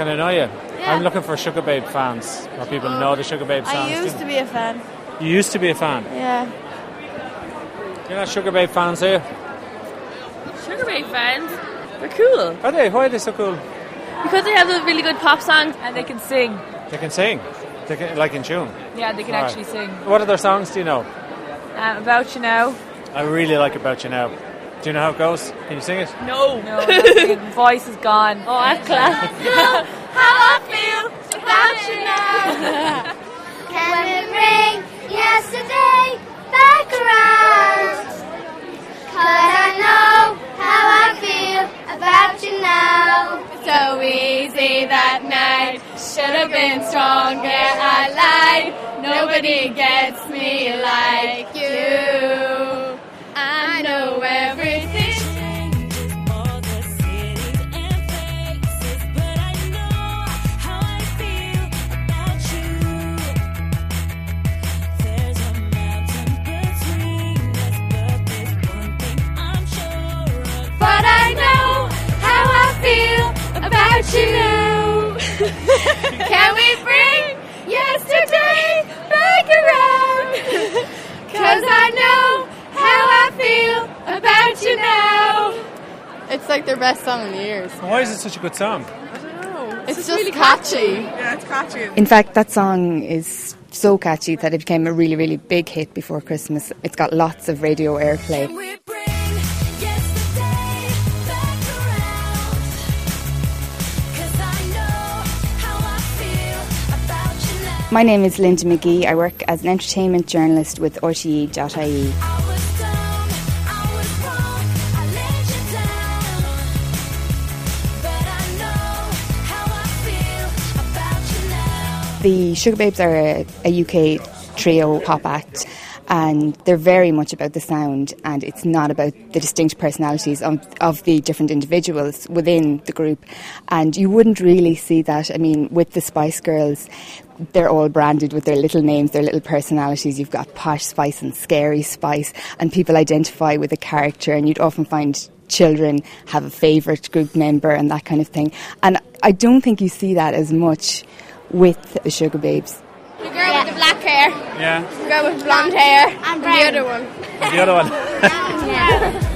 Can I know you? I'm looking for Sugababe fans, or people who know the Sugababe songs. I used to be a fan. You used to be a fan. Yeah. You're not Sugababe fans, are you? Sugababe fans, they're cool Are they? Why are they so cool? because they have a really good pop song and they can sing. They can sing. They can, like in tune. Yeah, they can All right. actually sing. What other songs do you know? Um, about you now. I really like About You Now. Do you know how it goes? Can you sing it? No, no, not voice is gone. Oh, that's class. How I feel about you now. Can we bring yesterday back around? Cause I know how I feel about you now. So easy that night. Should have been stronger. I lied. Nobody gets me like you. I know everything. About you. Can we bring yesterday back around? Cause I know how I feel about you now. It's like their best song in years. Why is it such a good song? I don't know. It's, just catchy. Yeah, it's catchy. In fact, that song is so catchy that it became a really, really big hit before Christmas. It's got lots of radio airplay. My name is Linda McGee. I work as an entertainment journalist with. RTE.ie. The Sugababes are a, a UK trio pop act and they're very much about the sound and it's not about the distinct personalities of, of the different individuals within the group. And you wouldn't really see that i mean with the spice girls they're all branded with their little names their little personalities. You've got posh spice and scary spice and people identify with a character and you'd often find children have a favourite group member and that kind of thing. And i don't think you see that as much with the Sugababes The girl with the black hair, Yeah. the girl with blonde hair, and the other one. And the other one. Yeah.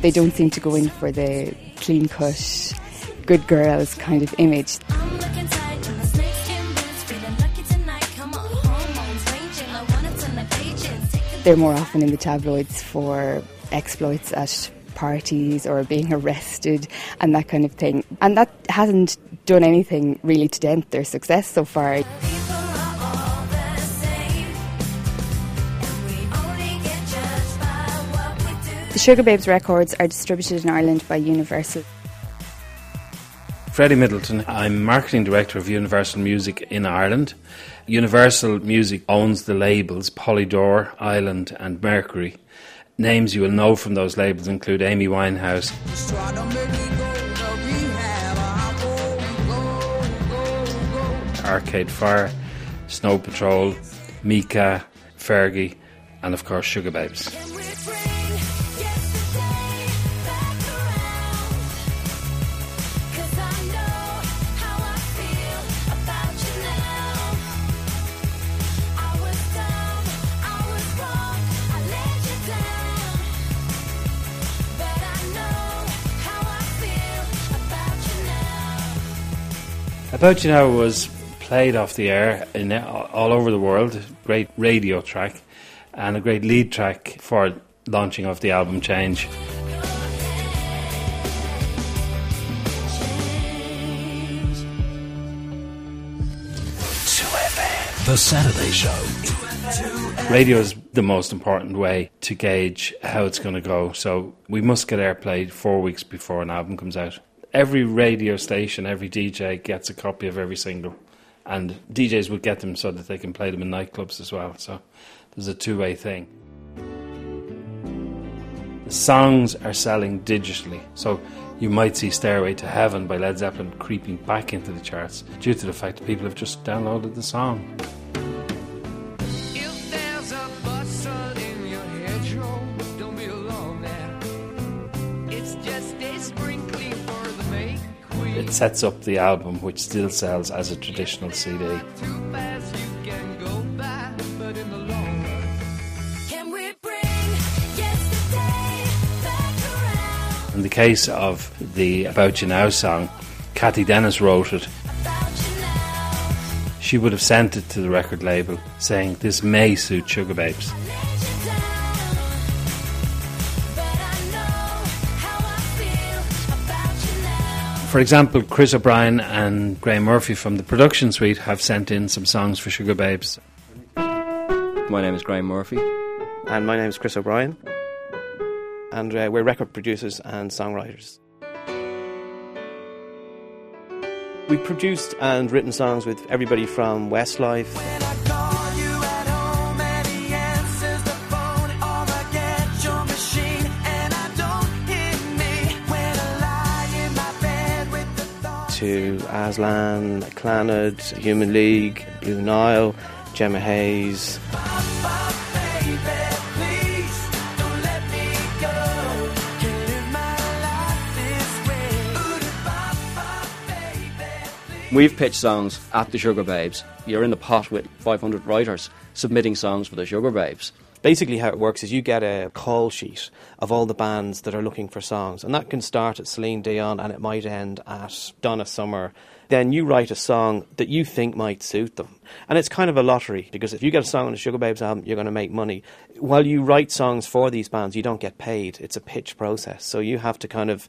They don't seem to go in for the clean cut, good girls kind of image. They're more often in the tabloids for exploits at parties or being arrested and that kind of thing. And that hasn't done anything really to dent their success so far. The Sugababes records are distributed in Ireland by Universal. Freddie Middleton. I'm marketing director of Universal Music in Ireland. Universal Music owns the labels Polydor, Island, and Mercury. Names you will know from those labels include Amy Winehouse, Arcade Fire, Snow Patrol, Mika, Fergie, and of course Sugababes. About You Now was played off the air in all over the world. Great radio track and a great lead track for launching of the album Change. The Saturday Show. Radio is the most important way to gauge how it's going to go. So we must get airplay four weeks before an album comes out. Every radio station, every DJ gets a copy of every single, and DJs would get them so that they can play them in nightclubs as well. So there's a two way thing. The songs are selling digitally, so you might see Stairway to Heaven by Led Zeppelin creeping back into the charts due to the fact that people have just downloaded the song. Sets up the album, which still sells as a traditional CD. In the case of the About You Now song, Cathy Dennis wrote it. She would have sent it to the record label saying, This may suit Sugababes. For example, Chris O'Brien and Graham Murphy from the production suite have sent in some songs for Sugababes. My name is Graham Murphy. And my name is Chris O'Brien. And uh, we're record producers and songwriters. We produced and written songs with everybody from Westlife. To Aslan, Clannad, Human League, Blue Nile, Gemma Hayes. We've pitched songs at the Sugababes. You're in the pot with 500 writers submitting songs for the Sugababes. Basically, how it works is you get a call sheet of all the bands that are looking for songs, and that can start at Celine Dion and it might end at Donna Summer. Then you write a song that you think might suit them. And it's kind of a lottery because if you get a song on a Sugababes album, you're going to make money. While you write songs for these bands, you don't get paid. It's a pitch process. So you have to kind of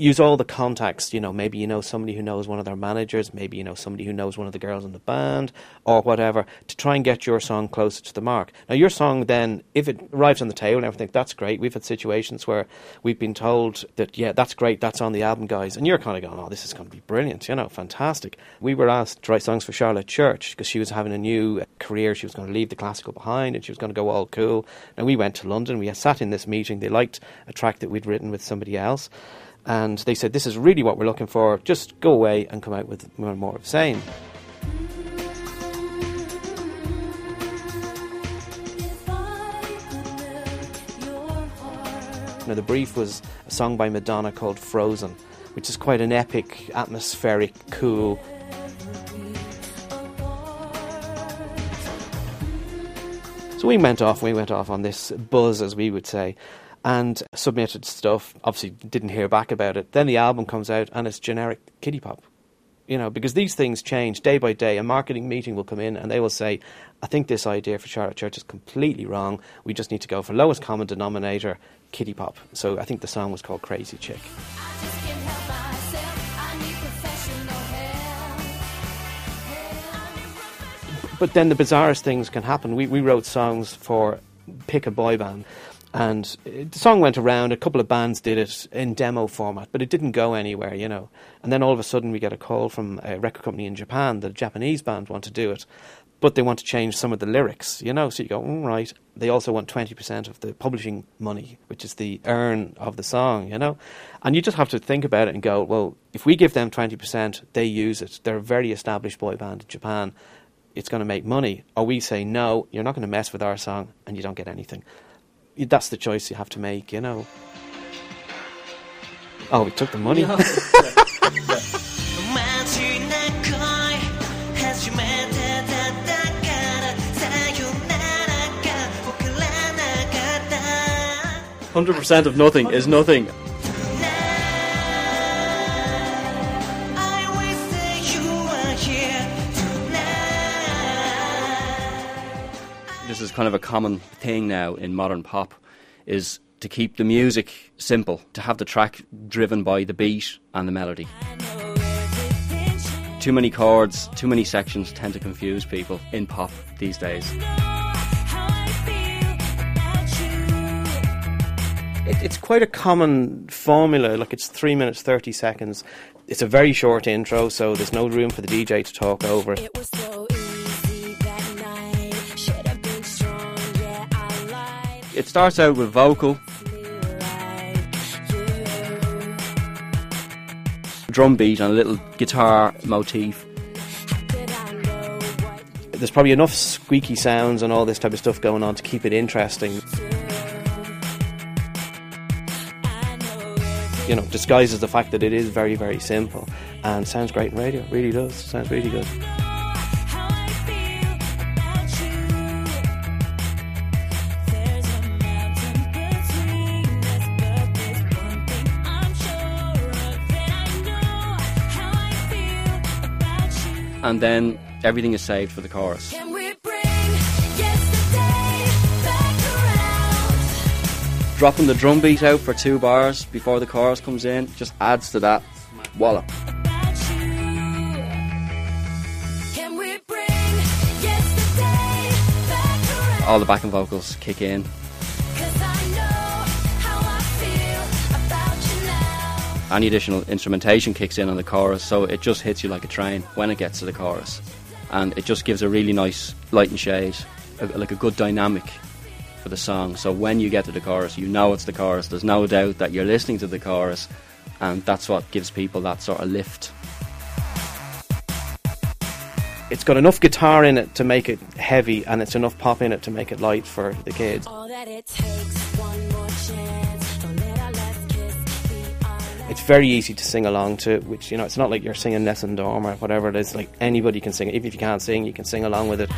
use all the contacts. You know, maybe you know somebody who knows one of their managers, maybe you know somebody who knows one of the girls in the band, or whatever, to try and get your song closer to the mark. Now, your song then, if it arrives on the table and everything, that's great. We've had situations where we've been told that, yeah, that's great, that's on the album, guys, and you're kind of going, oh, this is going to be brilliant, you know, fantastic. We were asked to write songs for Charlotte Church because she was having a new career. She was going to leave the classical behind and she was going to go all cool. And we went to London. We sat in this meeting. They liked a track that we'd written with somebody else and they said, This is really what we're looking for, just go away and come out with more and more of the same. Now, the brief was a song by Madonna called Frozen, which is quite an epic, atmospheric, cool. So we went off, we went off on this buzz, as we would say, and submitted stuff. Obviously, didn't hear back about it. Then the album comes out and it's generic kiddie pop. You know, because these things change day by day. A marketing meeting will come in and they will say, I think this idea for Charlotte Church is completely wrong. We just need to go for lowest common denominator, kiddie pop. So I think the song was called Crazy Chick. But then the bizarrest things can happen. We, we wrote songs for pick a boy band and the song went around. A couple of bands did it in demo format, but it didn't go anywhere, you know. And then all of a sudden, we get a call from a record company in Japan that a Japanese band want to do it, but they want to change some of the lyrics, you know. So you go, mm, right. They also want twenty percent of the publishing money, which is the earn of the song, you know. And you just have to think about it and go, well, if we give them twenty percent, they use it. They're a very established boy band in Japan. It's going to make money. Or we say, no, you're not going to mess with our song, and you don't get anything that's the choice you have to make, you know. Oh, we took the money. Hundred percent of nothing is nothing. Is kind of a common thing now in modern pop is to keep the music simple, to have the track driven by the beat and the melody. Too many chords, too many sections tend to confuse people in pop these days. it's quite a common formula, like it's 3 minutes 30 seconds. It's a very short intro, so there's no room for the DJ to talk over it. It starts out with vocal, drum beat, and a little guitar motif. There's probably enough squeaky sounds and all this type of stuff going on to keep it interesting. you know, disguises the fact that it is very, very simple and sounds great in radio. Really does. Sounds really good. And then everything is saved for the chorus. Dropping the drum beat out for two bars before the chorus comes in just adds to that wallop. All the backing vocals kick in. Any additional instrumentation kicks in on the chorus, so it just hits you like a train when it gets to the chorus. And it just gives a really nice light and shade, a, like a good dynamic for the song. So when you get to the chorus, you know it's the chorus. There's no doubt that you're listening to the chorus, and that's what gives people that sort of lift. It's got enough guitar in it to make it heavy, and it's enough pop in it to make it light for the kids. It's very easy to sing along to, which you know, it's not like you're singing Nessun Dorm or whatever it is. Like anybody can sing it. Even if you can't sing, you can sing along with it.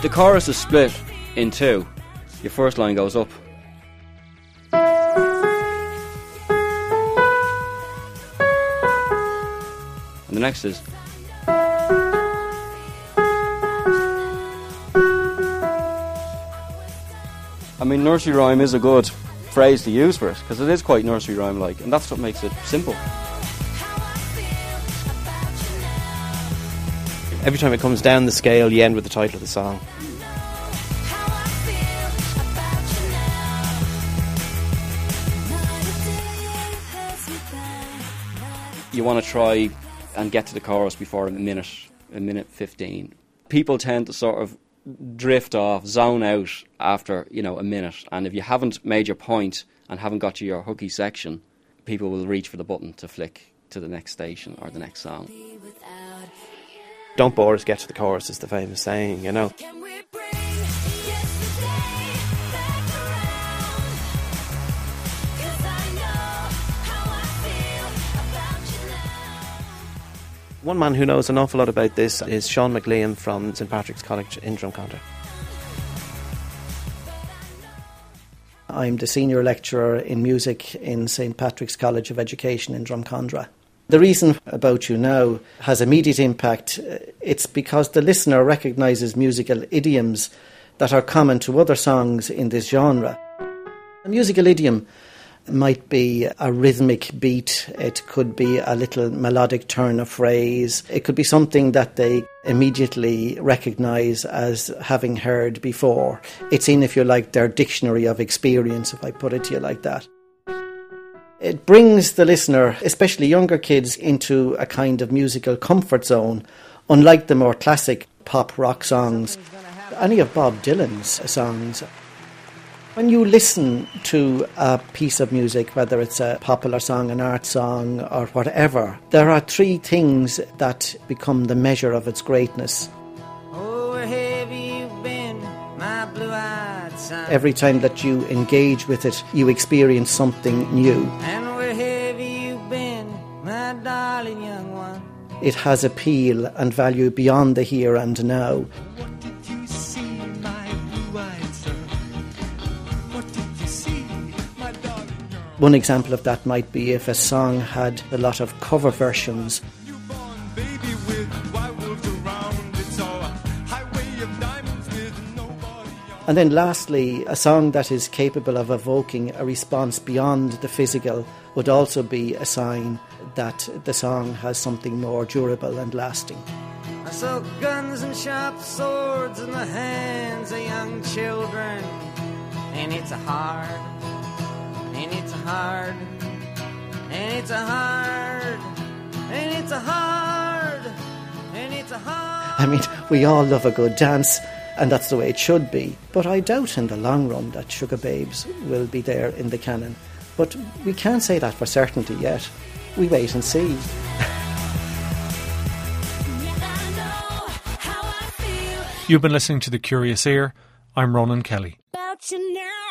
The chorus is split in two. Your first line goes up. And the next is. I mean, nursery rhyme is a good phrase to use for it because it is quite nursery rhyme like, and that's what makes it simple. Every time it comes down the scale, you end with the title of the song. you want to try and get to the chorus before a minute, a minute 15. People tend to sort of drift off, zone out after, you know, a minute. And if you haven't made your point and haven't got to your hooky section, people will reach for the button to flick to the next station or the next song. Don't bore us, get to the chorus is the famous saying, you know. One man who knows an awful lot about this is Sean McLean from St Patrick's College in Drumcondra. I'm the senior lecturer in music in St Patrick's College of Education in Drumcondra. The reason About You Now has immediate impact, uh, it's because the listener recognises musical idioms that are common to other songs in this genre. A musical idiom might be a rhythmic beat, it could be a little melodic turn of phrase, it could be something that they immediately recognise as having heard before. It's in, if you like, their dictionary of experience, if I put it to you like that. It brings the listener, especially younger kids, into a kind of musical comfort zone, unlike the more classic pop rock songs. Any of Bob Dylan's songs when you listen to a piece of music, whether it's a popular song, an art song, or whatever, there are three things that become the measure of its greatness. Oh, been, Every time that you engage with it, you experience something new. And where have you been, my darling young one? It has appeal and value beyond the here and now. One example of that might be if a song had a lot of cover versions. And then lastly, a song that is capable of evoking a response beyond the physical would also be a sign that the song has something more durable and lasting. I saw guns and sharp swords in the hands of young children, and it's hard and it's a hard, and it's a hard, and it's a hard, and it's a hard. I mean, we all love a good dance, and that's the way it should be. But I doubt in the long run that Sugababes will be there in the canon. But we can't say that for certainty yet. We wait and see. You've been listening to The Curious Ear. I'm Ronan Kelly. About you now.